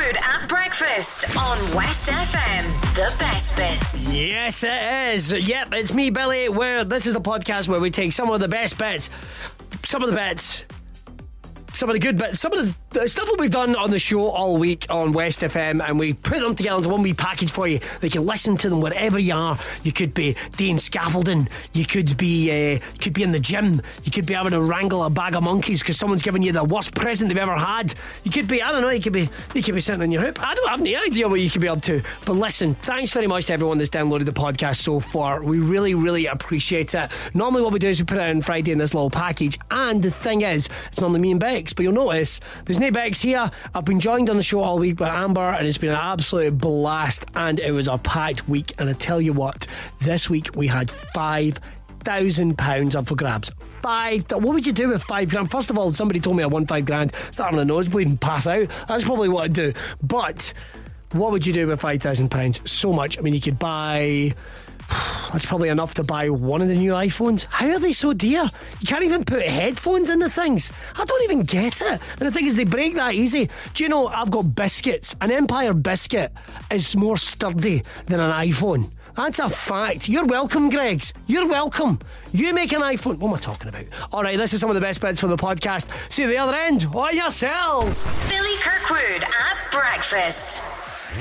At breakfast on West FM. The best bits. Yes, it is. Yep, it's me, Billy. Where this is the podcast where we take some of the best bits, some of the bits, some of the good bits, some of the stuff that we've done on the show all week on West FM, and we put them together into one wee package for you. You can listen to them wherever you are. You could be doing scaffolding. You could be uh, you could be in the gym. You could be having to wrangle a bag of monkeys because someone's given you the worst present they've ever had. You could be I don't know. You could be you could be sitting on your hip. I don't have any idea what you could be up to. But listen, thanks very much to everyone that's downloaded the podcast so far. We really really appreciate it. Normally, what we do is we put it on Friday in this little package, and the thing is, it's normally me and Bex, but you'll notice there's no Bex here. I've been joined on the show all week by Amber, and it's been an absolute blast. And it was a packed week. And I tell you what, this week we had five thousand pounds up for grabs. Five. What would you do with five grand? First of all, somebody told me I won five grand. Start on the nosebleed and pass out. That's probably what I'd do. But what would you do with five thousand pounds? So much. I mean, you could buy. That's probably enough to buy one of the new iPhones. How are they so dear? You can't even put headphones in the things. I don't even get it. And the thing is, they break that easy. Do you know, I've got biscuits. An Empire biscuit is more sturdy than an iPhone. That's a fact. You're welcome, Greggs. You're welcome. You make an iPhone. What am I talking about? All right, this is some of the best bits for the podcast. See you at the other end. On yourselves. Billy Kirkwood at breakfast.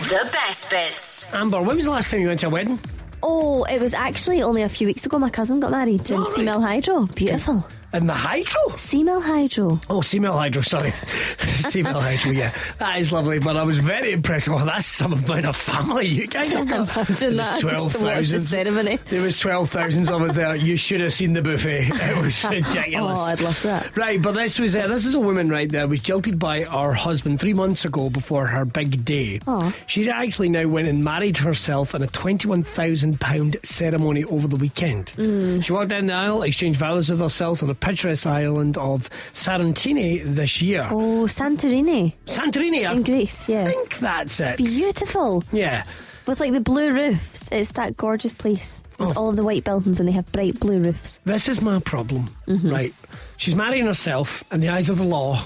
The best bits. Amber, when was the last time you went to a wedding? Oh, it was actually only a few weeks ago. My cousin got married in right. Seamill Hydro. Beautiful. In the hydro? Seamill Hydro. Oh, Seamill Hydro, sorry. Seamill Hydro, yeah. That is lovely, but I was very impressed. Well, that's some amount of family you guys have got. Imagine There was that, just to watch the 12,000. ceremony. There was 12,000 of us there. You should have seen the buffet. It was ridiculous. Oh, I'd love that. Right, but this was uh, this is a woman right there was jilted by her husband three months ago before her big day. Aw. She's actually now went and married herself in a twenty one thousand pound ceremony over the weekend. Mm. She walked down the aisle, exchanged vows with herself on the picturesque island of Sarantini this year. Oh, Santorini Santorini, I in Greece. Yeah. I think that's it. Beautiful. Yeah. With like the blue roofs. It's that gorgeous place. It's Oh. all of the white buildings and they have bright blue roofs. This is my problem, Mm-hmm. right? She's marrying herself in the eyes of the law.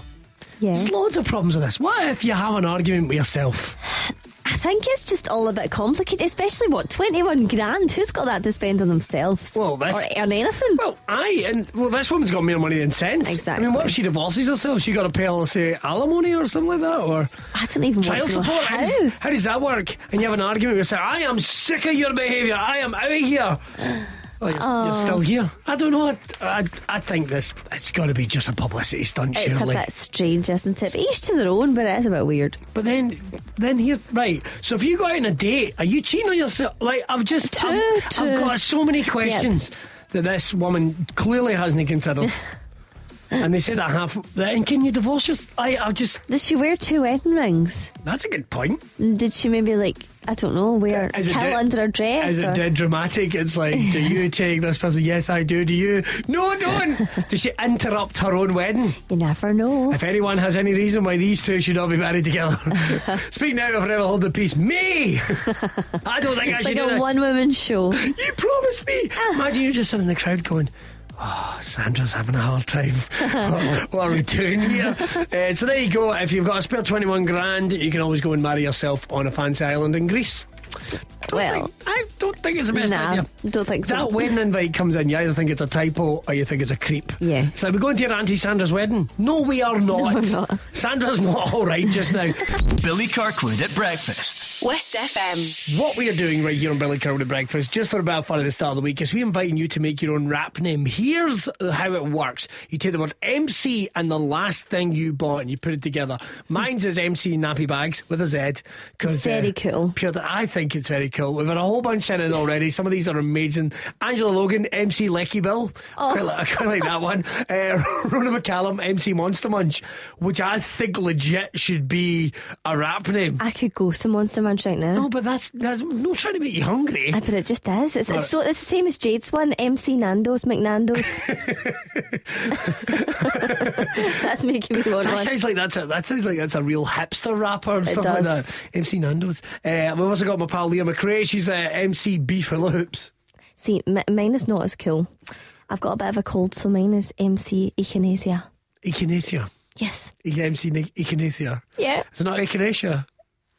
Yeah. There's loads of problems with this. What if you have an argument with yourself? I think it's just all a bit complicated, especially what, 21 grand? Who's got that to spend on themselves? Well, that's- Or earn anything? Well, aye, and well, this woman's got more money than sense. Exactly. I mean, what if she divorces herself? She got to pay, let's say, alimony or something like that, or I don't even child support. how. does, how does that work? And you have an argument with say, I am sick of your behaviour. I am out of here. Oh, you're, you're still here. I don't know. I, I, I think this. It's got to be just a publicity stunt, It's surely. a bit strange, isn't it? But each to their own, but it's a bit weird. But then, then here's right. So if you go out on a date, are you cheating on yourself? Like I've just, True, I've, I've got so many questions that this woman clearly hasn't considered. and they say that half. And can you divorce your? I, I just. Does she wear two wedding rings? That's a good point. Did she maybe like I don't know wear Is it dead- under her dress? Is or- it dead dramatic? It's like, do you take this person? Yes, I do. Do you? No, I don't. Does she interrupt her own wedding? You never know. If anyone has any reason why these two should not be married together, speak now or forever hold the peace. Me! I don't think I should like a one woman show. You promised me. Ah. Imagine you just sitting in the crowd going, Oh, Sandra's having a hard time. what, are we doing here? Uh, so there you go. If you've got a spare 21 grand, you can always go and marry yourself on a fancy island in Greece. Don't Well, think- I don't think it's the best nah, idea. don't think so. That wedding invite comes in, you either think it's a typo or you think it's a creep. Yeah. So we're going to your Auntie Sandra's wedding? No, we are not. we're not. Sandra's not all right just now. Billy Kirkwood at breakfast. West FM. What we are doing right here on Billy Kirkwood at Breakfast, just for about fun at the start of the week, is we inviting you to make your own rap name. Here's how it works. You take the word MC and the last thing you bought and you put it together. Mine's is MC Nappy Bags with a Z. Z. 'cause, Very uh, cool. Pure, I think it's very cool. We've had a whole bunch in it already. Some of these are amazing. Angela Logan, MC Lecky Bill. Oh. Quite, li- I quite like that one. Uh, Rona McCallum, MC Monster Munch, which I think legit should be a rap name. I could go some Monster Munch right now. No, but that's, that's not trying to make you hungry. I but it just is. It's, it's so it's the same as Jade's one. MC Nando's, McNando's. That's making me want That one. sounds like that's a that sounds like that's a real hipster rapper and It stuff like that. MC Nando's. Uh, we've also got my pal Leah McRae. She's uh, MC Beef for Loops. See, m- mine is not as cool. I've got a bit of a cold, so mine is MC Echinacea. Echinacea. Yes. MC Ni- Echinacea. Yeah. Is it not Echinacea?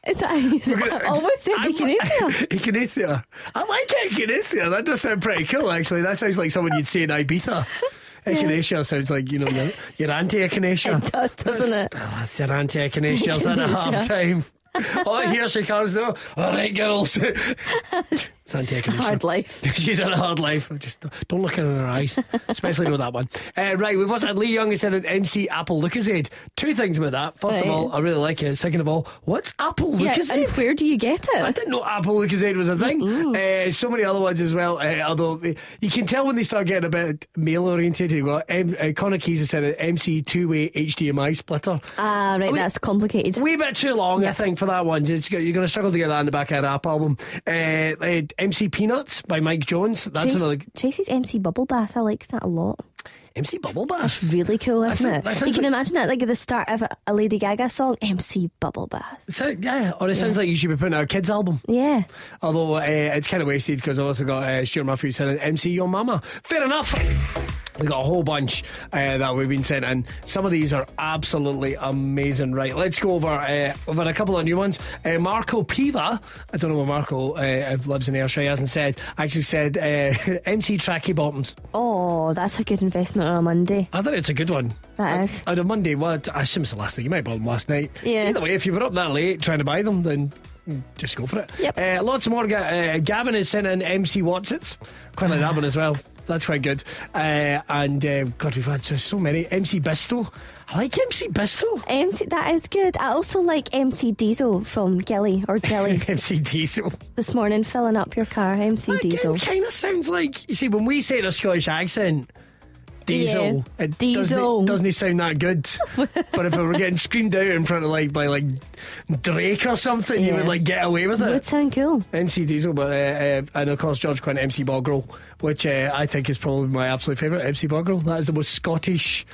Is that, is it, I almost said echinacea. Echinacea. I like echinacea. That does sound pretty cool, actually. That sounds like someone you'd say in Ibiza. Echinacea sounds like, you know, your, your anti-echinacea. It does, doesn't it? Oh, that's your anti-echinacea. Had a hard time. Oh, here she comes now. All right, girls. it's anti-echinacea. Hard life. She's had a hard life. Just don't look her in her eyes, especially with that one. Uh, right, we've watched Lee Young has said an MC Apple Lucozade. Two things about that. First of all, I really like it. Second of all, what's Apple Yeah, Lucozade? and where do you get it? I didn't know Apple Lucozade was a thing. Uh, so many other ones as well. Uh, although you can tell when they start getting a bit male oriented. Well, M- uh, Connor Keys has said an MC two way HDMI splitter. Ah, right, mean- that's complicated. Way bit too long, I think, for that one. It's, you're going to struggle to get that in the back of a rap album. Uh, uh, MC Peanuts by Mike Jones. That's Trace- another Tracy's MC Bubble Bath, I like that a lot. MC Bubble Bath. Really cool, isn't That it? sounds you can like- imagine that like at the start of a, a Lady Gaga song, MC Bubble Bath. So, yeah, or it sounds like you should be putting out a kids album. Yeah. Although uh, it's kind of wasted because I've also got uh, Stuart Murphy saying MC Your Mama. Fair enough. We've got a whole bunch uh, that we've been sent in. Some of these are absolutely amazing. Right, let's go over uh, over a couple of new ones. Uh, Marco Piva, I don't know where Marco uh, lives in Ayrshire, he hasn't said, actually said uh, MC Tracky Bottoms. Oh, that's a good investment on a Monday. I thought it's a good one. That is. On a Monday, what? I assume it's the last thing. You might buy them last night. Yeah. Either way, if you were up that late trying to buy them, then just go for it. Yep. Uh, lots more. Uh, Gavin has sent in MC Wotsits. Quite like that one as well. That's quite good. Uh, and uh, God, we've had so, so many. MC Bisto. I like MC Bisto. MC, that is good. I also like MC Diesel from Gilly or Gilly MC Diesel. this morning, filling up your car. MC Diesel. Kind of sounds like you see when we say it in a Scottish accent. Diesel, Yeah. it Diesel. doesn't, doesn't it sound that good? but if it were getting screamed out in front of like by like Drake or something, you would like get away with it. Would sound cool. MC Diesel, but uh, uh, and of course George Quinn, MC Bogrel, which uh, I think is probably my absolute favourite. MC Bogrel, that is the most Scottish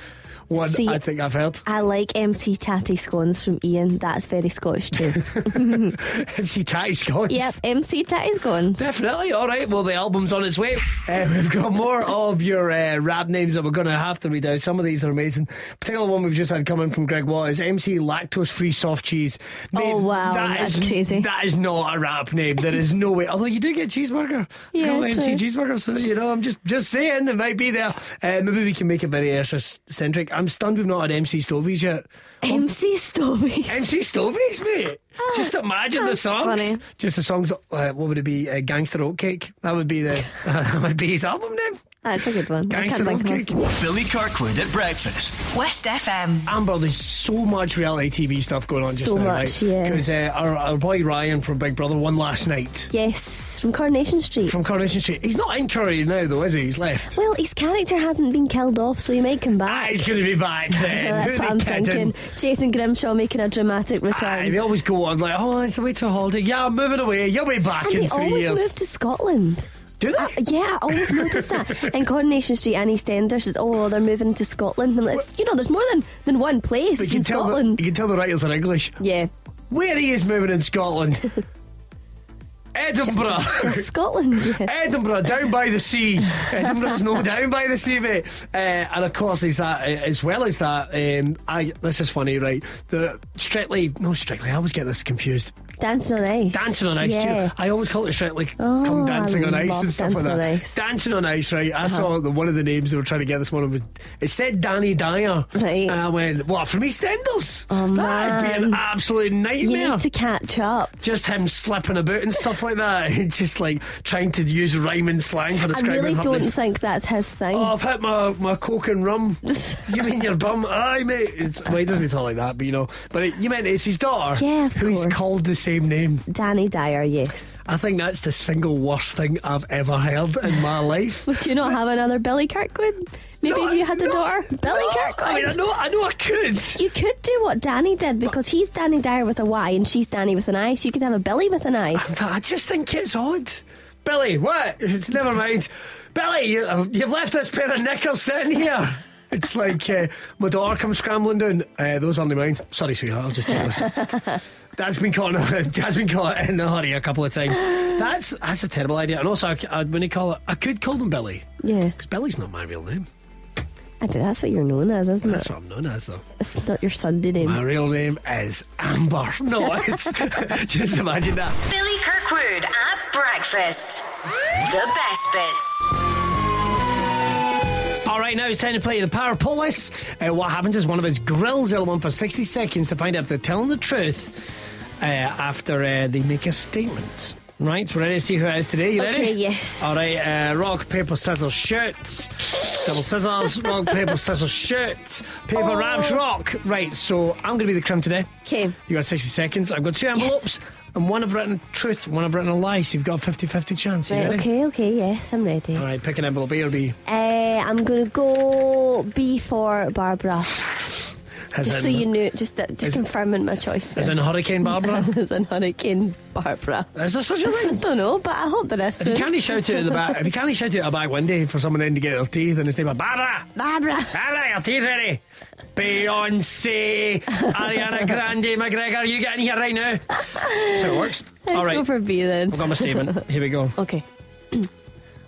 one See, I think I've heard. I like MC Tatty Scones from Ian. That's very Scottish too. MC Tatty Scots. yep, MC Tatty Scones. Definitely. All right. Well, the album's on its way. Uh, we've got more of your uh, rap names that we're going to have to read out. Some of these are amazing. Particular one we've just had coming from Greg Watt is MC Lactose Free Soft Cheese. Oh, wow, that that's is- crazy. That is not a rap name. There is no way. Although you do get cheeseburger. Yeah, Call MC. Cheeseburger. So you know, I'm just just saying it might be there. Uh, maybe we can make it very Ayrshire centric. I'm stunned we've not had MC Stovies yet. MC Stovies. MC Stovies, mate. Just imagine the That's songs. funny. Just the songs. Uh, what would it be? Uh, Gangster Oatcake. That would be the. that would be his album name. That's a good one. I Gangster can't think of Oatcake. it. Billy Kirkwood at breakfast. West FM. Amber, there's so much reality TV stuff going on just So now, much, right? yeah. Because uh, our, our boy Ryan from Big Brother won last night Yes, from Coronation Street. from Coronation Street. He's not in Corrie now, though, is he? He's left. well, his character hasn't been killed off, so he might come Ah, back. he's going to be back then. Well, Who that's are what I'm kidding? thinking. Jason Grimshaw making a dramatic Aye, return. they always go on like, oh, it's the way to holiday. Yeah, I'm moving away. You'll be back and in they three always years. move to Scotland. Do they? Uh, yeah, I always noticed that. In Coronation Street and EastEnders says, oh, they're moving to Scotland. And it's, you know, there's more than, than one place you in can tell the, Scotland. you can tell the writers are English. yeah, Where he is moving in Scotland. Edinburgh. just Scotland. Yeah. Edinburgh, down by the sea. Edinburgh's no down by the sea, mate. Uh, and of course, there's that, uh, as well as that, um, I, this is funny, right? The Strictly, no, Strictly, I always get this confused. Dancing on ice. Dancing on ice, Yeah. too. I always call it Strictly Oh, come dancing I on ice and stuff like that. Ice. Uh-huh. Dancing on ice, right? I saw the, one of the names they were trying to get this morning was, it said Danny Dyer. Right. And I went, what, from EastEnders? Oh, That'd be an man. absolute You nightmare. need to catch up. just him slipping about and stuff like that. And just like trying to use rhyming slang for describing. I really don't think that's his thing. Oh, I've hit my, my coke and rum. you mean your bum? Aye, mate. It's, well, he doesn't talk like that, but you know. But it, you meant it's his daughter Yeah, of who's course. called the same name. Dani Dyer, yes. I think that's the single worst thing I've ever heard in my life. Would you not have another Billy Kirkwood? Maybe No, if you had a no, daughter, Billy no, Kirkwood. I mean, I know, I know I could. You could do what Danny did because he's Danny Dyer with a Y and she's Dani with an I, so you could have a Billy with an I. I just think it's odd. Billy, what? Never mind. Billy, you, you've left this pair of knickers sitting here. It's like uh, my daughter comes scrambling down. Uh, those aren't mine. Sorry, sweetheart. I'll just take this. Dad's been caught. In, Dad's been caught in a hurry a couple of times. That's that's a terrible idea. And also, I, I, when you call it, I could call them Billy Yeah. because Billy's not my real name. I bet that's what you're known as, isn't That's it? what I'm known as, though. It's not your Sunday name. My real name is Amber. No, it's just imagine that. Billy Kirkwood at breakfast. The best bits. Right, now it's time to play the Power Police. Uh, what happens is one of us grills the other one for 60 seconds to find out if they're telling the truth uh, after uh, they make a statement. Right, we're ready to see who it is today. You ready? Okay, yes. All right, uh, rock, paper, scissors, shoot. Double scissors, rock, paper, scissors, shoot. Paper, Oh. ramps, rock. Right, so I'm going to be the crime today. Okay. You got 60 seconds. I've got two envelopes, and one I've written truth, one I've written a lie, so you've got a 50 50 chance. You Right, ready? okay, okay, yes, I'm ready. All right, pick an envelope, A or B. Uh, I'm going to go B for Barbara. As Just so you knew, just just Is- confirming my choice. As in Hurricane Barbara? As in Hurricane Barbara. Is there such a thing? I don't know, but I hope there is. If you can't shout it at the back, if you can't shout it at the back window for someone in to get their teeth and it's name Barbara, Barbara. Barbara, your teeth ready. Beyonce, Ariana Grande, McGregor, you get in here right now. That's how it works. Let's All right, go for B then. I've got my statement. Here we go. Okay.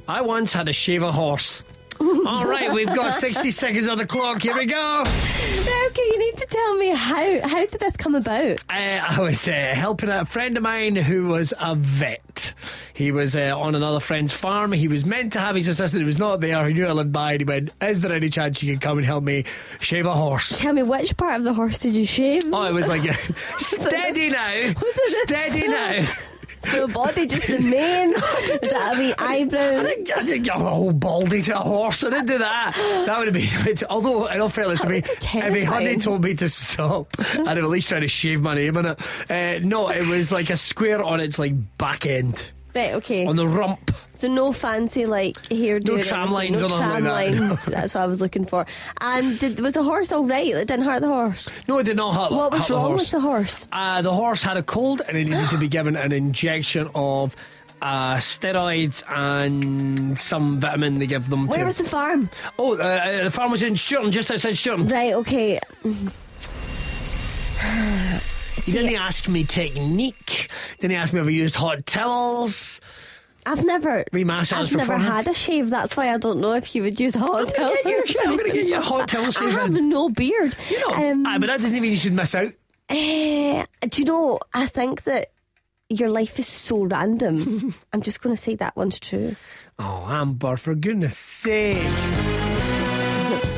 I once had to shave a horse. All right, we've got 60 seconds on the clock. Here we go. Okay, you need to tell me how how did this come about? Uh, I was uh, helping a friend of mine who was a vet. He was uh, on another friend's farm. He was meant to have his assistant. He was not there. He knew I lived by. And he went, "Is there any chance you could come and help me shave a horse?" Tell me which part of the horse did you shave? Oh, it was like, steady now, steady now. The body, just the mane. Is that a wee I didn't, I didn't get a whole baldy to a horse. I didn't do that. That would have been. It's, although, in all fairness, to be if he hadn't told me to stop, I'd have at least tried to shave my name in it. Uh, no, it was like a square on its like back end, Right, okay. on the rump. So no fancy like hairdo. No tram lines no or tram like that, lines. That's what I was looking for. And did, was the horse all right? It didn't hurt the horse. No, it did not hurt. What was hurt wrong horse. with the horse? Uh, the horse had a cold and it needed to be given an injection of uh, steroids and some vitamin they give them Where to. was the farm? oh, uh, uh, the farm was in Stewarton, just outside Stewarton. Right, okay. You didn't ask me technique. Didn't ask me if I used hot towels. I've never, I've never had a shave. That's why I don't know if you would use hot I'm towels. I'm gonna get you a hot towel I have in. no beard. You know, Um, aye, but that doesn't mean you should miss out. eh, do you know? I think that your life is so random. I'm just going to say that one's true. Oh, Amber, for goodness sake.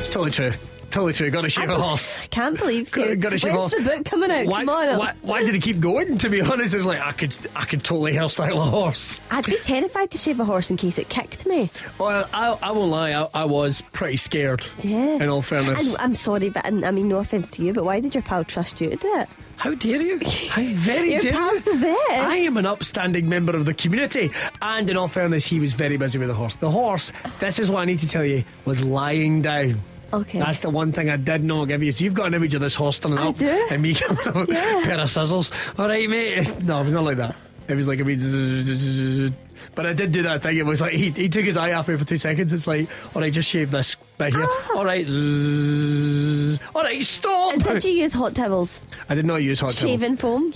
It's totally true. Totally true. Got to shave a horse. I can't believe Got- you. gotta shave When's horse. the book coming out? Why, Come on. why, why did he keep going? To be honest, it's like I could, I could totally hairstyle a horse. I'd be terrified to shave a horse in case it kicked me. Well, I, I won't lie, I, I was pretty scared. Yeah. In all fairness, And I'm sorry, but and, I mean, no offence to you, but why did your pal trust you to do it? how dare you? How very Your dare you? pal's the vet. I am an upstanding member of the community, and in all fairness, he was very busy with the horse. The horse, this is what I need to tell you, was lying down. Okay. That's the one thing I did not give you. So you've got an image of this horse standing I up do. and me coming up with Yeah. a pair of scissors. All right, mate. No, it was not like that. It was like a wee. But I did do that thing. It was like he, he took his eye off me for two seconds. It's like, all right, just shave this bit here. Ah. All right, all right, stop. And did you use hot towels? I did not use hot towels. Shaving foam?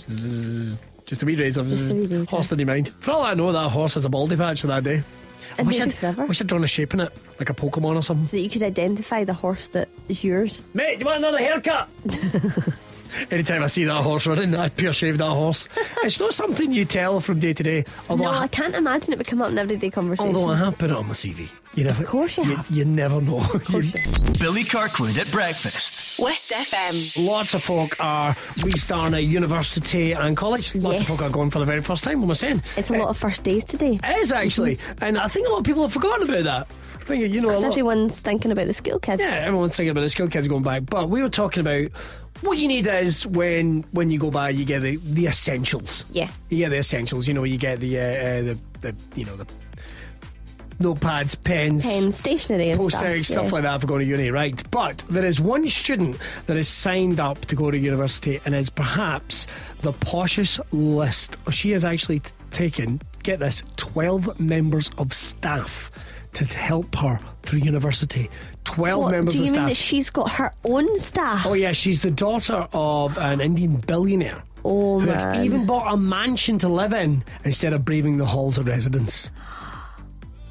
Just a wee razor. Just a wee razor. Horse didn't mind. For all I know, that horse has a baldy patch for that day. I wish I'd, forever. wish I'd drawn a shape in it, like a Pokemon or something. So that you could identify the horse that is yours. Mate, do you want another haircut? Anytime I see that horse running, I'd pure shave that horse. it's not something you tell from day to day. Although, no, I, I can't imagine it would come up in everyday conversation. although I have put it on my CV. You never, Of course you have. You never know. You- Billy Kirkwood at breakfast. West FM. lots of folk are restarting at university and college. Lots of folk are going for the very first time. What am I saying? It's a lot eh, of first days today. It is actually, mm-hmm. and I think a lot of people have forgotten about that. I think you know Because everyone's thinking about the school kids. Yeah, everyone's thinking about the school kids going back, but we were talking about what you need is when when you go by, you get the, the essentials. Yeah. you get the essentials. You know, you get the uh, uh, the the you know the notepads, pens. Pen stationery and stuff. stuff like that for going to uni, right? But there is one student that is signed up to go to university and is perhaps the poshest list. She has actually t- taken, get this, 12 members of staff to t- help her through university. 12 What, members do you of mean staff. that she's got her own staff? Oh yeah, she's the daughter of an Indian billionaire. Oh, who has even bought a mansion to live in instead of braving the halls of residence.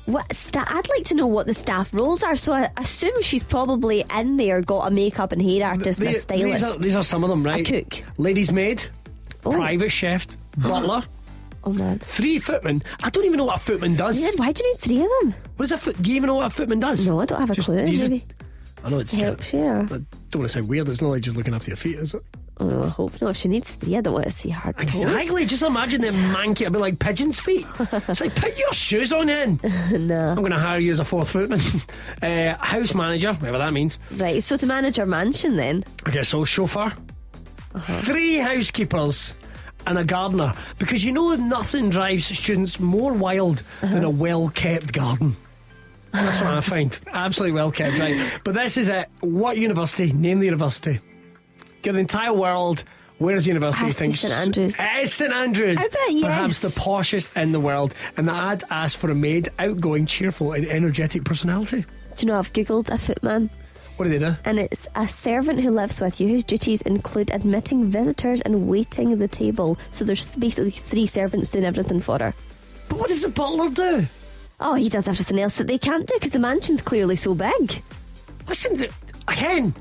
What sta- I'd like to know what the staff roles are. So I assume she's probably in there, got a makeup and hair artist and a stylist. These are, these are some of them, right? cook. Ladies' maid, Oh. private chef, butler, oh man. three footmen. I don't even know what a footman does. Yeah, why do you need three of them? What is a foot? Do you even know what a footman does? No, I don't have a Just- clue. do you just- Maybe I know it's help kind share. of, I don't want to sound weird. It's not like just looking after your feet, is it? Oh, no, I hope not. If she needs three, I don't want to see her toes. Exactly. Just imagine them manky a bit like pigeons' feet. It's like put your shoes on in. no. I'm going to hire you as a fourth footman. uh, house manager, whatever that means. Right, so to manage her mansion then. Okay, so chauffeur, Uh-huh. three housekeepers, and a gardener. Because you know nothing drives students more wild Uh-huh. than a well kept garden. That's what I find. Absolutely well kept, right? But this is it. What university? Name the university. Get the entire world. Where's the university? Has thinks St Andrews. It's St Andrews. Is it? Perhaps the poshest in the world. And the ad asks for a maid, outgoing, cheerful, and energetic personality. Do you know I've googled a footman What do they do? and it's a servant who lives with you whose duties include admitting visitors and waiting the table. So there's basically three servants doing everything for her. But what does the butler do? Oh, he does everything else that they can't do because the mansion's clearly so big. Listen, to, again,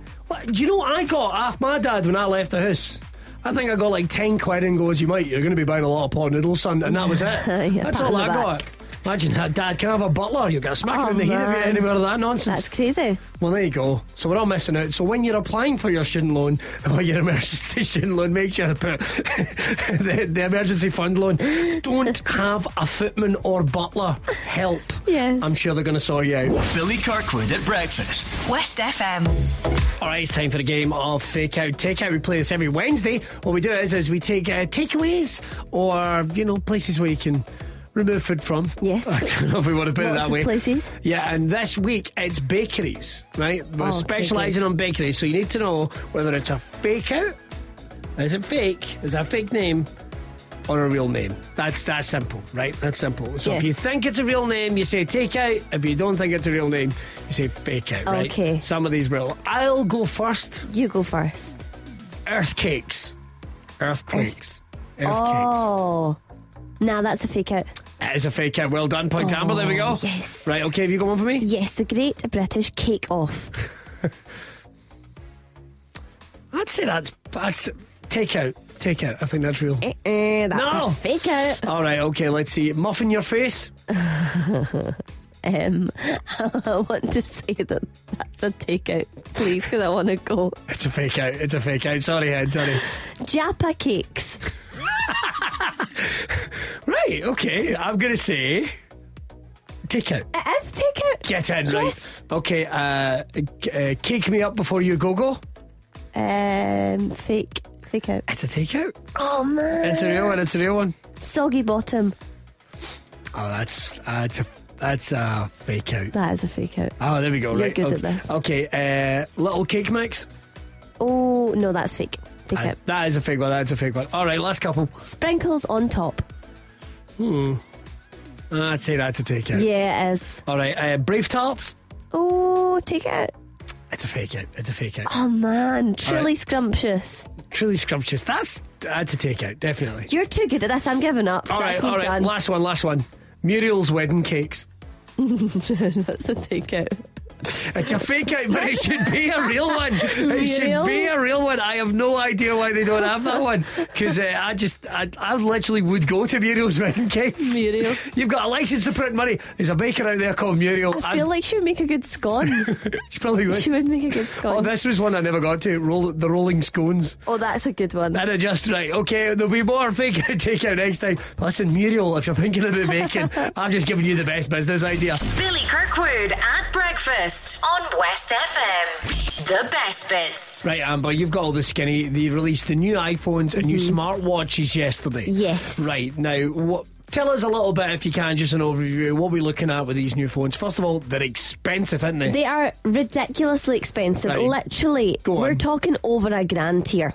do you know what I got off my dad when I left the house? I think I got like 10 quid and goes, You might, you're going to be buying a lot of pot noodles, son. And that was it. Yeah, That's all I the got. Imagine that, Dad. Can I have a butler? You're going to smack Oh, him in the head if you man. any more of that nonsense. That's crazy. Well, there you go. So we're all missing out. So when you're applying for your student loan or your emergency student loan, make sure to put the, the emergency fund loan. Don't have a footman or butler help. Yes. I'm sure they're going to sort you out. Billy Kirkwood at breakfast. West FM. All right, it's time for the game of fake out, take out. We play this every Wednesday. What we do is, is we take uh, takeaways or you know places where you can remove food from. Yes. I don't know if we want to put it that way. places. Yeah, and this week it's bakeries, right? We're Oh, specialising on bakeries, so you need to know whether it's a fake out. Is it fake? Is that a fake name? Or a real name. That's that simple, right? That's simple. So if you think it's a real name, you say take out. If you don't think it's a real name, you say fake out, right? Okay. Some of these will. I'll go first. You go first. Earth cakes. Earthquakes. Earthquakes. Oh. Nah, that's a fake out. That is a fake out. Well done, point Amber. There we go. Oh, yes. Right, okay, have you got one for me? Yes, the Great British Cake Off. I'd say that's that's take out. Take out. I think that's real. Eh, eh, that's No. a fake out. All right, okay, let's see. Muffin your face. Um, I want to say that that's a take out, please, because I want to go. It's a fake out. It's a fake out. Sorry, head. Sorry. Japa cakes. Right, okay. I'm going to say take out. It is take out. Get in, Yes. right? Okay, uh, uh, cake me up before you go go. Um, fake. Fake out. It's a take out. Oh man. It's a real one. It's a real one. Soggy bottom. Oh, that's uh, it's a that's a fake out. That is a fake out. Oh, there we go. You're right. good okay. at this. Okay, uh, little cake mix. Oh no, that's fake. Take Uh, out. that is a fake one. That's a fake one. All right, last couple. Sprinkles on top. Uh, I'd say that's a take out. Yeah, it is. All right, uh, brave tarts. Oh, take it. It's a fake out. It's a fake out. Oh man, truly right. scrumptious. Truly scrumptious. That's that's a take out. Definitely. You're too good at this. I'm giving up. All that's right, all right. done. Last one. Last one. Muriel's wedding cakes. That's a take out. It's a fake out, but it should be a real one. It should be a real one. I have no idea why they don't have that one because uh, I just, I, I literally would go to Muriel's wedding cakes. Muriel. You've got a license to print money. There's a baker out there called Muriel. I feel like she would make a good scone. she probably would. she would make a good Oh, scone. this was one I never got to. Roll, the rolling scones. Oh, that's a good one. And I just right, okay, there'll be more fake out take out next time. Listen, Muriel, if you're thinking about baking, I've just given you the best business idea. Billy Kirkwood at breakfast on West FM. The best bits. Right, Amber, you've got all the skinny. They released the new iPhones and new mm. smartwatches yesterday. Yes. Right now, what? Tell us a little bit, if you can, just an overview. What we're looking at with these new phones. First of all, they're expensive, aren't they? They are ridiculously expensive. Right. Literally, Go on. we're talking over a grand here.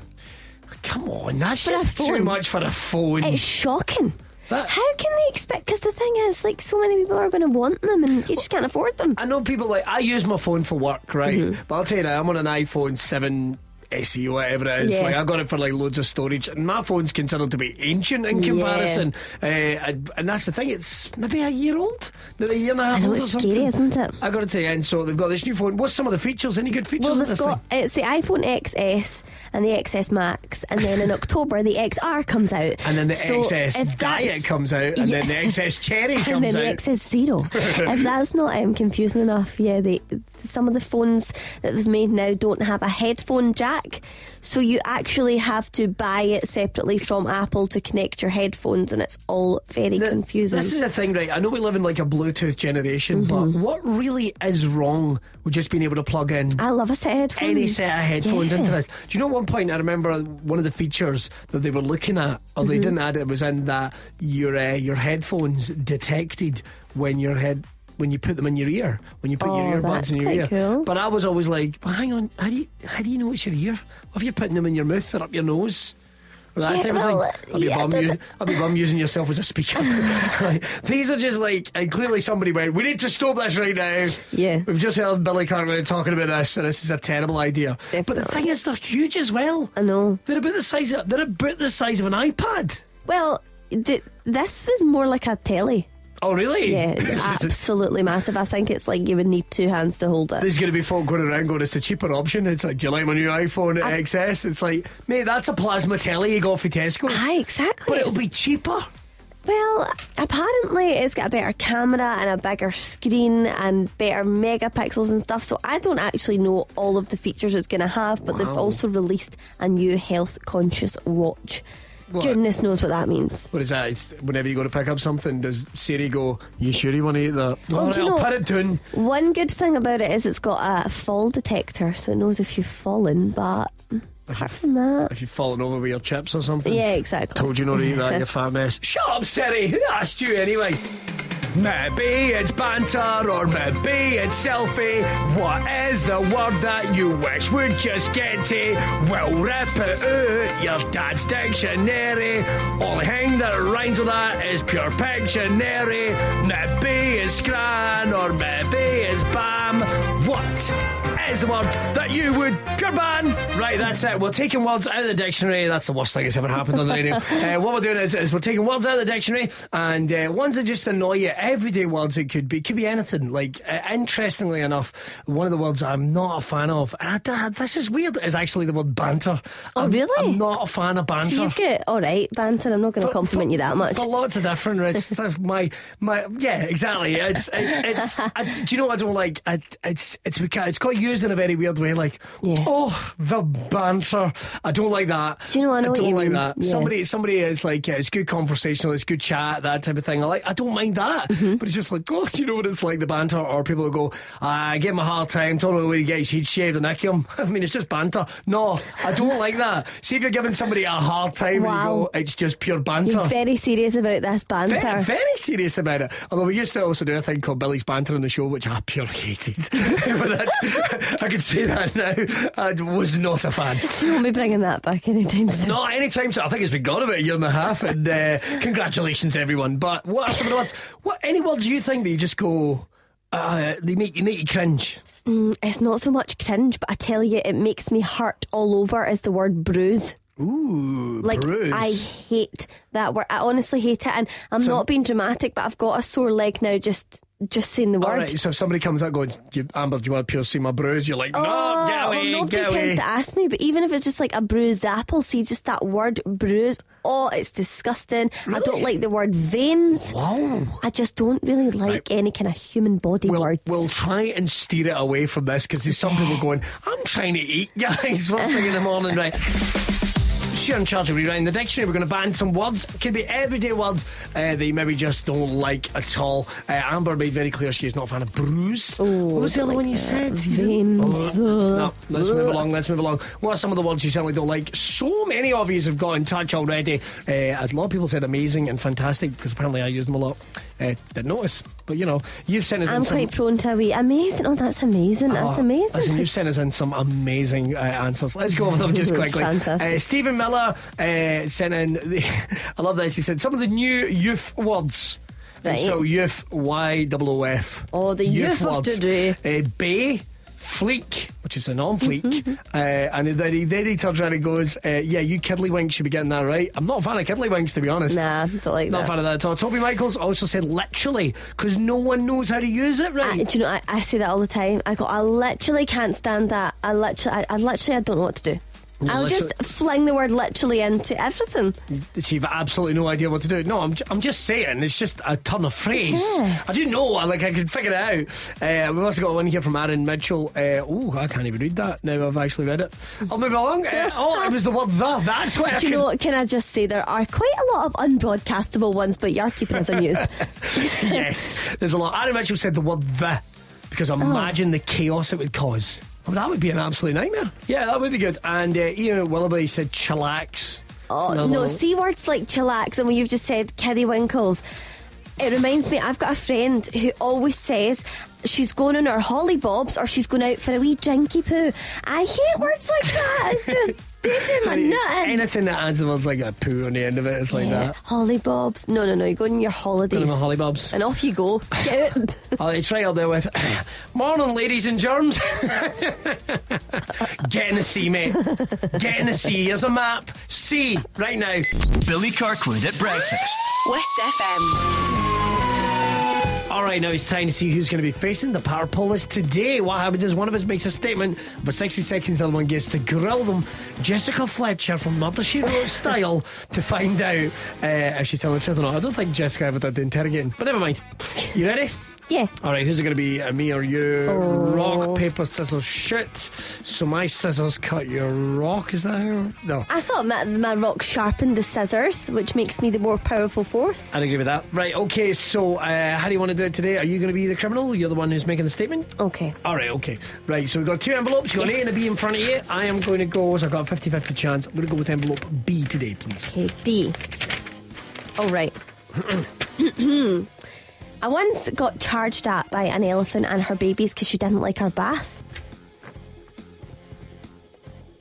Come on, that's For a just too phone. much for a phone. It's shocking. That- How can they expect? Because the thing is, like, so many people are going to want them, and you just can't afford them. I know people like I use my phone for work, right? Mm-hmm. But I'll tell you now, I'm on an iPhone 7 SE, whatever it is. Yeah. Like I got it for like loads of storage, and my phone's considered to be ancient in Yeah. comparison. Uh, and, and that's the thing; it's maybe a year old, maybe a year and a half old it's or something. scary, isn't it? I got it to the end, so they've got this new phone. What's some of the features? Any good features Well, they've this got thing? it's the iPhone XS and the XS Max, and then in October the XR comes out, And then the So XS Diet comes out, and then the XS Cherry and comes then the out. XS Zero. if that's not um, confusing enough, yeah, they, some of the phones that they've made now don't have a headphone jack, so you actually have to buy it separately from Apple to connect your headphones, and it's all very Th- confusing. This is the thing, right? I know we live in like a Bluetooth generation, Mm-hmm. but what really is wrong with just being able to plug in I love a set of headphones. any set of headphones Yeah. into this? Do you know one point I remember one of the features that they were looking at, or Mm-hmm. they didn't add it, was in that your uh, your headphones detected when your head. When you put them in your ear, when you put Oh, your earbuds in your ear, cool. but I was always like, well, "Hang on, how do you how do you know it's your ear? If you're putting them in your mouth or up your nose, or that Yeah, type well, of thing, I'll be yeah, bum, I'll be bum using yourself as a speaker. Like, These are just like, and clearly somebody went, we need to stop this right now. Yeah. We've just heard Billy Cartwright talking about this, and this is a terrible idea. But the thing is, they're huge as well. I know. They're about the size of they're about the size of an iPad. Well, th- this was more like a telly. Oh, really? Yeah, absolutely massive. I think it's like you would need two hands to hold it. There's going to be folk going around going, it's a cheaper option. It's like, do you like my new iPhone XS? It's like, mate, that's a plasma telly you got for Tesco. Aye, exactly. But it'll be cheaper. Well, apparently it's got a better camera and a bigger screen and better megapixels and stuff. So I don't actually know all of the features it's going to have, but they've also released a new health conscious watch. What? Goodness knows what that means. What is that? It's whenever you go to pick up something, does Siri go, You sure you want to eat that? Well, All do you I'll know- put it down. One good thing about it is it's got a fall detector, so it knows if you've fallen. But apart from that, If you've fallen over with your chips or something. yeah, exactly. Told you not to eat that, you fat mess. Shut up, Siri. Who asked you anyway? Maybe it's banter or maybe it's selfie. What is the word that you wish would just get to? We'll rip it out your dad's dictionary. Only thing that rhymes with that is pure Pictionary. Maybe it's scran or maybe it's bam. What is the word that you would pure ban? Right, that's it. We're taking words out of the dictionary. That's the worst thing that's ever happened on the radio. uh, what we're doing is, is we're taking words out of the dictionary and uh, ones that just annoy you. Everyday words it could be. It could be anything. Like, uh, interestingly enough, one of the words I'm not a fan of, and I, this is weird, is actually the word banter. Oh, I'm, really? I'm not a fan of banter. So you've got all right banter. I'm not going to compliment for- you that much. For lots of different it's sort my my yeah exactly. It's it's it's. I, do you know what I don't like? I, it's it's because it's got used in a very weird way. Like Yeah. oh the banter. I don't like that. Do you know, what I know what don't like mean. that. Yeah. Somebody somebody is like yeah, it's good conversational, it's good chat, that type of thing. I like. I don't mind that. Mm-hmm. But it's just like oh, do you know what it's like the banter? Or people will go, I give him a hard time. Told him where he gets he'd shave the him. I mean, it's just banter. No, I don't like that. See if you're giving somebody a hard time, and you Wow. go, it's just pure banter. You're very serious about this banter. Very, very serious about it. Although we used to also do a thing called Billy's Banter on the show, which I pure hated. but that's, I can say that now. I was not a fan. You won't be bringing that back anytime soon. Not anytime soon. I think it's been gone about a year and a half. And uh, congratulations, everyone. But what are some of the words? What any words do you think that you just go? Uh, they make you make you cringe. It's not so much cringe, but I tell you, it makes me hurt all over. Is the word bruise. Ooh, Like bruise. I hate that word. I honestly hate it, and I'm not being dramatic, but I've got a sore leg now. Just just saying the word. right, so if somebody comes up going, "You- Amber, do you want to pierce see my bruise? You're like, no, Oh, get away, well, nobody get tends away. to ask me, but even if it's just like a bruised apple, see just that word bruise. Oh, it's disgusting. I don't like the word veins. Whoa. I just don't really like any kind of human body We'll, words. we'll try and steer it away from this because there's some people going, I'm trying to eat, guys, first thing in the morning, right? Sure, in charge of rewriting the dictionary. We're going to ban some words. It could be everyday words uh, that you maybe just don't like at all. Uh, Amber made very clear she is not a fan of bruise. what was the other one you said? Veins. Oh, no, let's move along. Let's move along. What are some of the words you certainly don't like? So many of you have got in touch already. Uh, a lot of people said amazing and fantastic because apparently I use them a lot. Uh, didn't notice, but you know, you've sent us in I'm some. quite prone to a wee amazing. Oh, that's amazing. That's Oh, amazing. Listen, you've sent us in some amazing uh, answers. Let's go over them just quickly. Fantastic. Uh, Stephen Miller uh, sent in. The, I love this. He said some of the new youth words. Right. It's youth, Y O O F. Oh, the youth of words. today. Uh, bay, Fleek, which is a non-fleek, uh, and then he then he turns around and goes, uh, "Yeah, you Kiddlywinks should be getting that right." I'm not a fan of Kiddlywinks, to be honest. Nah, don't like that. Not a fan of that at all. Toby Michaels also said literally because no one knows how to use it I, right. do you know? I, I say that all the time. I go. I literally can't stand that. I literally, I, I literally, I don't know what to do. I'll just fling the word literally into everything. You've absolutely no idea what to do. No, I'm, ju- I'm just saying, it's just a ton of phrase. Yeah. I didn't know, like I could figure it out. Uh, we've also got one here from Aaron Mitchell. Uh, oh, I can't even read that now I've actually read it. I'll move along. Uh, oh, it was the word the. That's why I Do you can- know? what, Can I just say there are quite a lot of unbroadcastable ones, but you're keeping us amused. yes, there's a lot. Aaron Mitchell said the word the because Oh. imagine the chaos it would cause. Mean, that would be an absolute nightmare. Yeah, that would be good. And uh, Ian Willoughby said chillax. Oh, no, I'm- see words like chillax and when you've just said kiddie winkles. It reminds me, I've got a friend who always says she's going on her holly bobs or she's going out for a wee drinky poo. I hate words like that. It's just they do my Sorry, nutting. Anything that adds the words like a poo on the end of it, it's like Yeah, that. Holly bobs. No, no, no. You go on your holidays. One of my hollybobs. and off you go. Get out. Oh, it's right up there with Morning, ladies and germs. Get in the sea, mate. Get in the sea. Here's a map. Sea, right now. Billy Kirkwood at breakfast. West FM. All right, now it's time to see who's going to be facing the power pollers today. What happens is one of us makes a statement, but 60 seconds, the other one gets to grill them. Jessica Fletcher from Murder She Wrote style to find out uh, if she's telling the truth or not. I don't think Jessica ever did the interrogating, but never mind. You ready? Yeah. All right, who's it going to be? Uh, me or you? Oh. Rock, paper, scissors, shoot. So my scissors cut your rock. Is that how? No. I thought my, my rock sharpened the scissors, which makes me the more powerful force. I'd agree with that. Right, okay, so uh, how do you want to do it today? Are you going to be the criminal? You're the one who's making the statement? Okay. All right, okay. Right, so we've got two envelopes. You've got an A and a B in front of you. I am going to go, so I've got a 50 50 chance. I'm going to go with envelope B today, please. Okay, B. All right. I once got charged at by an elephant and her babies because she didn't like her bath.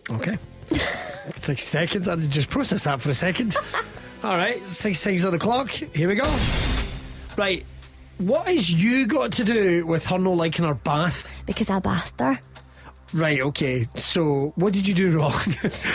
Okay. six seconds. I just process that for a second. All right, six seconds on the clock. Here we go. Right, what has you got to do with her not liking her bath? Because I bathed her. Right, okay. So, what did you do wrong?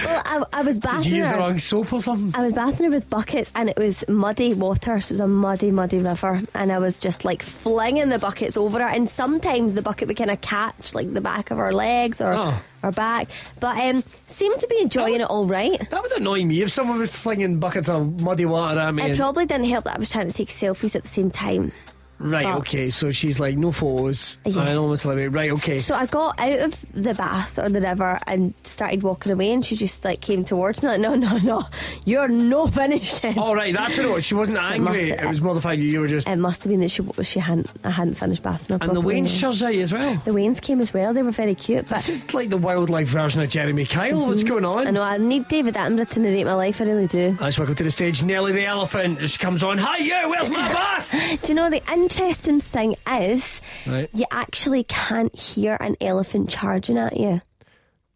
Well, I, I was bathing. did you use her. the wrong soap or something? I was bathing her with buckets and it was muddy water, so it was a muddy, muddy river. And I was just like flinging the buckets over her. And sometimes the bucket would kind of catch like the back of her legs or Oh. her back. But um, seemed to be enjoying it all right. That would annoy me if someone was flinging buckets of muddy water at me. It and- probably didn't help that I was trying to take selfies at the same time. Right, but- okay. So she's like, no photos. Yeah. I almost it. Right, okay. So I got out of the bath or the river and started walking away, and she just like came towards me like, "No, no, no, you're no finished." yet." All right, that's what it. She wasn't So it angry. must- It was more the fact that you were just. It must have been that she she hadn't I hadn't finished bathing her. and the properly. Wayne shows out as well. The weans came as well. They were very cute, but This is like the wildlife version of Jeremy Kyle. What's going on? Mm-hmm. I know I need David Attenborough to narrate my life. I really do. Let's welcome to the stage Nelly the elephant. She comes on. Hi, you. Where's my bath? Do you know the interesting thing is Right. you actually can't hear an elephant charging at you.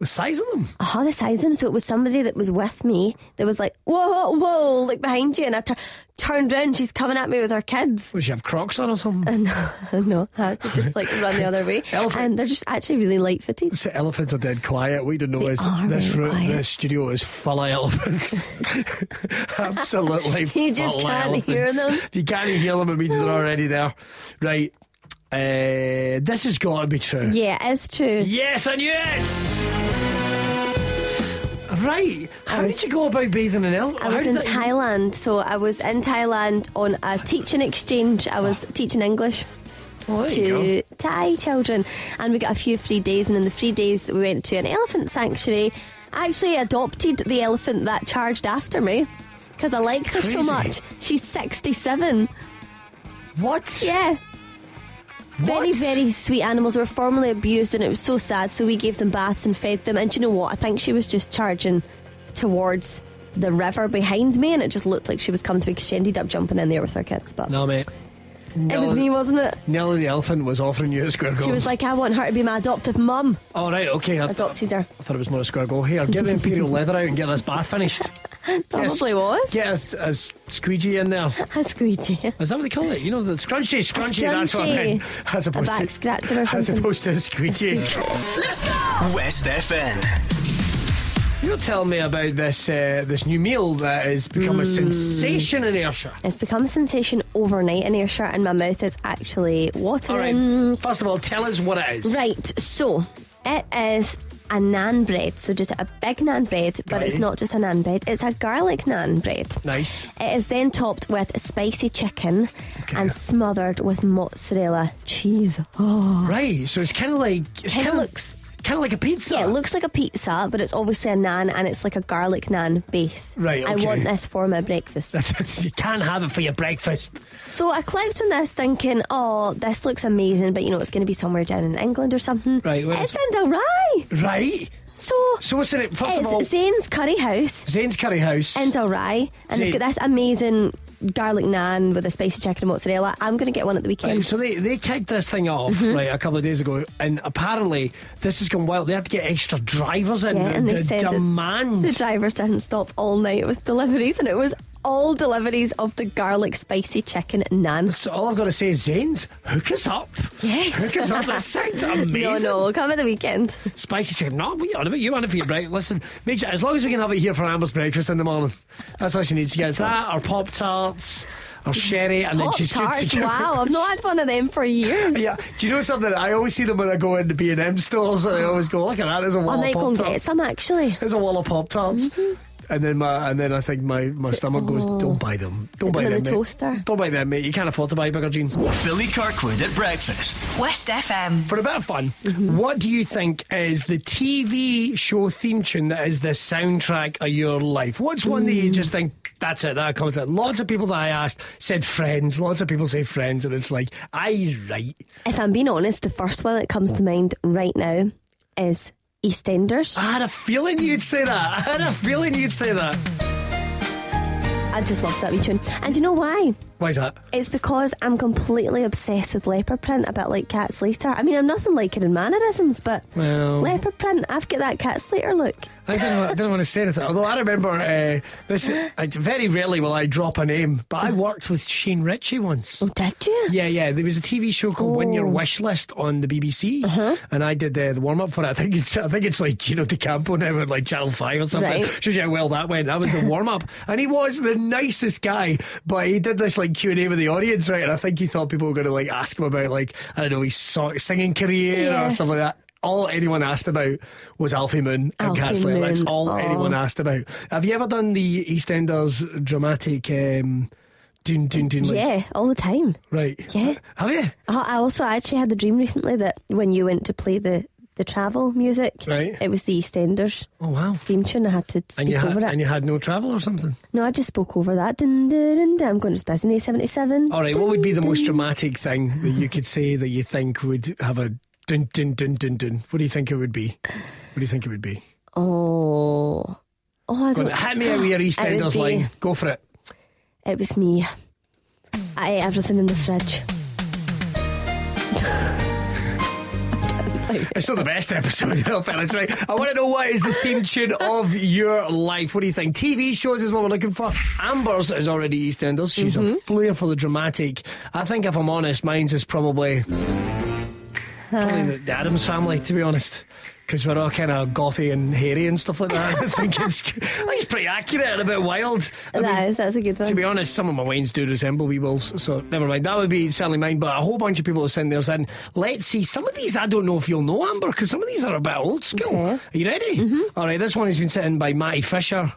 The size of them. Oh, the size of them. So it was somebody that was with me that was like, whoa, whoa, like behind you. And I tur- turned around, she's coming at me with her kids. Does she have Crocs on or something? And no, I had to just like run the other way. Elephant- And they're just actually really light footed. So elephants are dead quiet. We didn't know They this room, quiet. this studio is full of elephants. Absolutely. You just can't hear elephants. them. If you can't hear them, it means they're already there. Right. Uh, this has got to be true. Yeah, it's true. Yes, I knew it. Right. How was- did you go about bathing an elephant? I was in Thailand, so I was in Thailand on a teaching exchange. I was teaching English Oh, there you go. to Thai children, and we got a few free days. And in the free days, we went to an elephant sanctuary. I actually adopted the elephant that charged after me because I liked her so much. She's sixty-seven. What? Yeah. Very, very sweet animals. They were formerly abused and it was so sad, so we gave them baths and fed them. And do you know what? I think she was just charging towards the river behind me and it just looked like she was coming to me because she ended up jumping in there with her kids. But No, mate. It was me, wasn't it? Nelly the elephant was offering you a square goal. She was like, I want her to be my adoptive mum. "All right, okay." I, Adopted her. I thought it was more a square goal. Here, get the imperial leather out and get this bath finished. Probably was. Get a, a squeegee in there. A squeegee. Is that what they call it? You know, the scrunchy, scrunchy, that's what I mean. As opposed back to, scratcher or As opposed to a squeegee. Let's go. West FM. You're telling me about this uh, this new meal that has become Hmm. a sensation in Ayrshire. It's become a sensation overnight in Ayrshire, and my mouth is actually watering. right. First of all, tell us what it is. Right, so it is a naan bread, so just a big naan bread, but it's not just a naan bread, it's a garlic naan bread. Nice. It is then topped with spicy chicken and smothered with mozzarella cheese. Oh. Right. So it's kind of like it's Kinda kind of looks- kind of like a pizza. Yeah, it looks like a pizza, but it's obviously a naan and it's like a garlic naan base. Right, I want this for my breakfast. you can't have it for your breakfast. so I clicked on this thinking, oh, this looks amazing, but you know, it's going to be somewhere down in England or something. Right, where It's is in Dalry. Right. So, So what's in it? First of all, it's Zane's Curry House. Zane's Curry House. in Dalry, and See- they've got this amazing garlic naan with a spicy chicken and mozzarella. I'm going to get one at the weekend. Right, so they, they kicked this thing off Mm-hmm. right a couple of days ago, and apparently this has gone wild. They had to get extra drivers in. Yeah, the and they the said that demand. the drivers didn't stop all night with deliveries, and it was all deliveries of the garlic spicy chicken naan. so all I've got to say is Zane's, hook us up. Yes. Hook us up. That sounds amazing. No, no, come at the weekend. Spicy chicken. No, we on about you on it for your breakfast. Listen, make sure as long as we can have it here for Amber's breakfast in the morning. That's all she needs to get. It's that or Pop Tarts or sherry, and then Pop she's good to tarts. go. Wow, I've not had one of them for years. Yeah, do you know something? I always see them when I go into B and M stores, and I always go, "Look at that! There's a wall of might go pop and get tarts. some actually. There's a wall of pop tarts." Mm-hmm. And then my and then I think my, my stomach goes, don't buy them, don't Put buy them them, in the mate. toaster. Don't buy them, mate. You can't afford to buy bigger jeans. Billy Kirkwood at breakfast. West FM. For a bit of fun, Mm-hmm. what do you think is the TV show theme tune that is the soundtrack of your life? What's one that you Mm. just think that's it? That comes out. Lots of people that I asked said Friends. Lots of people say Friends, and it's like, I right. If I'm being honest, the first one that comes to mind right now is EastEnders. I had a feeling you'd say that. I had a feeling you'd say that. I just love that wee tune. And you know why? Why's that? It's because I'm completely obsessed with leopard print, a bit like Cat Slater. I mean, I'm nothing like her in mannerisms, but Well- leopard print, I've got that Cat Slater look. I didn't, I didn't want to say anything. Although I remember uh, this, I, very rarely will I drop a name, but I worked with Shane Richie once. Oh, did you? Yeah, yeah. There was a TV show called Win Your Oh. Wish List on the BBC, Uh-huh. and I did uh, the warm up for it. I think it's I think it's like Gino D'Acampo now at like Channel Five or something. Right. Shows you how well that went. That was the warm up, and he was the nicest guy. But he did this like Q and A with the audience, right? And I think he thought people were going to like ask him about like I don't know his song, singing career Yeah. or stuff like that. All anyone asked about was Alfie Moon and Alfie Cat Slater. That's all Aw. anyone asked about. Have you ever done the EastEnders dramatic? Um, Dun, dun, dun, like- Yeah, all the time. Right. Yeah. Have you? I I also actually had the dream recently that when you went to play the, the travel music, Right. it was the EastEnders Oh wow. theme tune. I had to speak And you had over it. and you had no travel or something. no, I just spoke over that. Dun, dun, dun, dun. I'm going to Disney 77. All right. What would be the most dramatic thing that you could say that you think would have a dun dun dun dun dun? What do you think it would be? What do you think it would be? Oh. Oh, I don't on, hit me out with your EastEnders be- line. Go for it. It was me. I ate everything in the fridge. It's not the best episode, you know, fellas, right? I want to know what is the theme tune of your life. What do you think? TV shows is what we're looking for. Amber's is already EastEnders. She's Mm-hmm. a flair for the dramatic. I think, if I'm honest, mine's is probably probably the, the Addams family, to be honest. Because we're all kind of gothy and hairy and stuff like that. I think it's, I think it's pretty accurate and a bit wild. I That mean, is, that's a good one. to be honest, some of my weans do resemble wee wolves, so never mind. That would be certainly mine, but a whole bunch of people are sending theirs in. Let's see. Some of these I don't know if you'll know, Amber, because some of these are a bit old school. Okay. Are you ready? Mm-hmm. All right, this one has been sent in by Matty Fisher.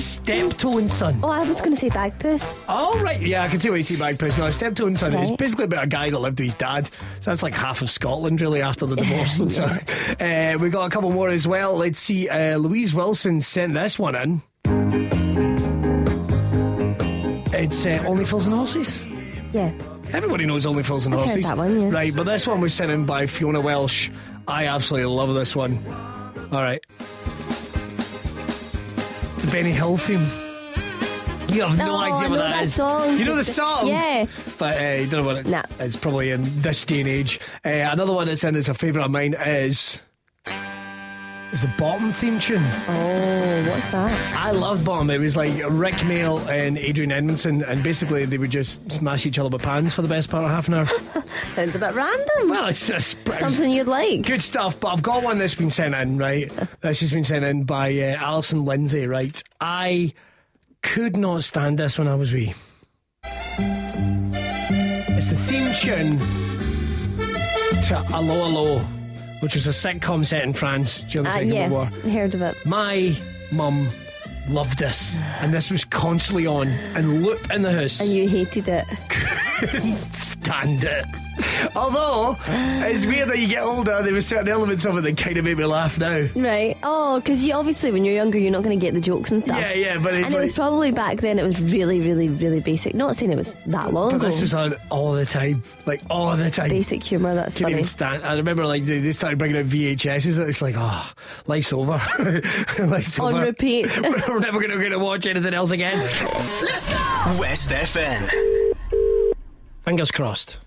Steptoe and Son. Oh, I was going to say Bagpuss. All right, yeah, I can see why you see Bagpipes. No, Steptoe and Son is Right. basically about a guy that lived with his dad. So that's like half of Scotland, really, after the divorce. and so, uh, we got a couple more as well. Let's see. Uh, Louise Wilson sent this one in. It's uh, Only Fools and Horses. Yeah. Everybody knows Only Fools and I've heard Horses. that one, yeah. Right, but this one was sent in by Fiona Welsh. I absolutely love this one. All right. The Benny Hill theme. You have no Oh, idea I what know that that is. song. You know the song? Yeah. But uh, you don't know what it Nah. It's probably in this day and age. Uh, another one that's in is a favourite of mine is is the Bottom theme tune. Oh, what's that? I love Bottom. It was like Rik Mayall and Adrian Edmondson, and basically they would just smash each other with pans for the best part of half an hour. Sounds a bit random. well, it's just Something you'd like. Good stuff, but I've got one that's been sent in, right? This has been sent in by uh, Alison Lindsay, right? I could not stand this when I was wee. It's the theme tune to Allo Allo, which was a sitcom set in France during the Uh, Second yeah, World War. heard of it. My mum loved this, and this was constantly on and loop in the house. And you hated it. couldn't stand it. Although, it's weird that you get older, there were certain elements of it that kind of made me laugh now. Right. Oh, because you obviously, when you're younger, you're not going to get the jokes and stuff. Yeah, yeah, but it's and it was probably back then, it was really, really, really basic. Not saying it was that long But ago. this was on all the time, like all the time. basic humour, that's Couldn't funny. even stand. I remember like they they started bringing out VHSs. It's like, oh, life's over. life's On over. repeat. We're never going to get to watch anything else again. Let's go! West FM. Fingers crossed.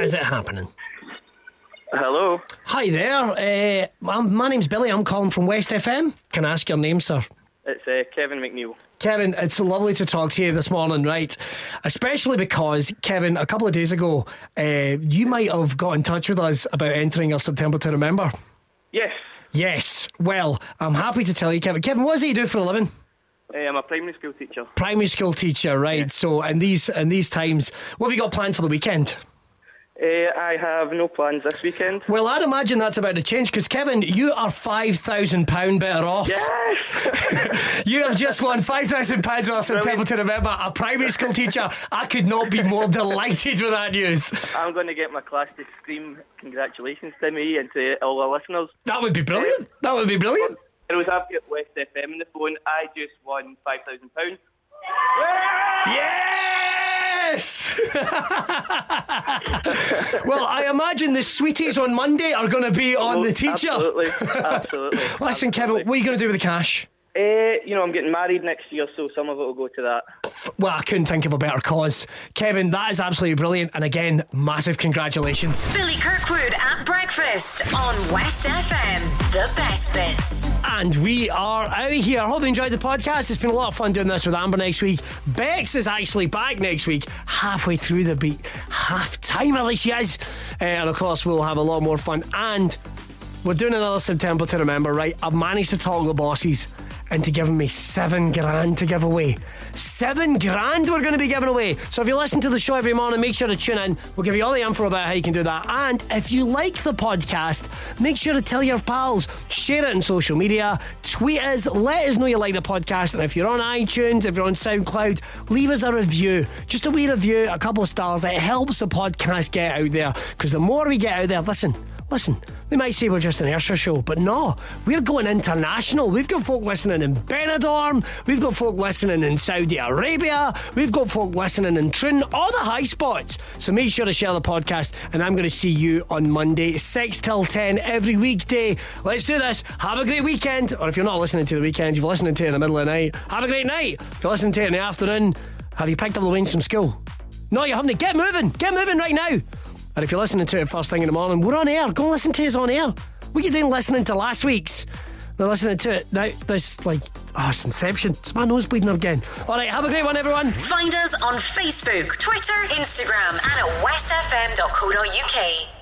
Is it happening? Hello. Hi there. Uh, my name's Billy. I'm calling from West FM. Can I ask your name, sir? It's uh, Kevin McNeil. Kevin, it's lovely to talk to you this morning, right? Especially because, Kevin, a couple of days ago, uh, you might have got in touch with us about entering our September to Remember. Yes. Yes. Well, I'm happy to tell you, Kevin. Kevin, what does he do for a living? Uh, I'm a primary school teacher. Primary school teacher, right? So, in these in these times, what have you got planned for the weekend? Uh, I have no plans this weekend. Well, I'd imagine that's about to change because, Kevin, you are £5,000 better off. Yes! You have just won £5,000 worth September to Remember. A primary school teacher. I could not be more delighted with that news. I'm going to get my class to scream congratulations to me and to all our listeners. That would be brilliant. That would be brilliant. It was after West FM on the phone. I just won £5,000. Yes! well, I imagine the sweeties on Monday are going to be on oh, the teacher. Oh, Absolutely. Absolutely. Listen, Kevin, what are you going to do with the cash? Uh, you know, I'm getting married next year, so some of it will go to that. Well, I couldn't think of a better cause. Kevin, that is absolutely brilliant. And again, massive congratulations. Billy Kirkwood at breakfast on West FM. The best bits. And we are out of here. I hope you enjoyed the podcast. It's been a lot of fun doing this with Amber next week. Bex is actually back next week, halfway through the beat, half time at least she is. Uh, and of course, we'll have a lot more fun. And we're doing another September to remember, right? I've managed to talk the bosses into giving me seven grand to give away. Seven grand we're going to be giving away. So if you listen to the show every morning, make sure to tune in. We'll give you all the info about how you can do that. And if you like the podcast, make sure to tell your pals, share it on social media, tweet us, let us know you like the podcast. And if you're on iTunes, if you're on SoundCloud, leave us a review. Just a wee review, a couple of stars. It helps the podcast get out there. Because the more we get out there, listen, Listen, they might say we're just an Ayrshire show, but no, we're going international. We've got folk listening in Benidorm, we've got folk listening in Saudi Arabia, we've got folk listening in Trin, all the high spots. So make sure to share the podcast, and I'm going to see you on Monday, 6 till 10 every weekday. Let's do this. Have a great weekend, or if you're not listening to the weekend, you're listening to it in the middle of the night, have a great night. If you're listening to it in the afternoon, have you picked up the weans from school? No, you haven't. Get moving. Get moving right now. And if you're listening to it first thing in the morning, we're on air. Go listen to us on air. What you doing listening to last week's? They're listening to it now. There's like, oh, it's Inception. It's my nose bleeding again. All right, have a great one, everyone. Find us on Facebook, Twitter, Instagram, and at westfm.co.uk.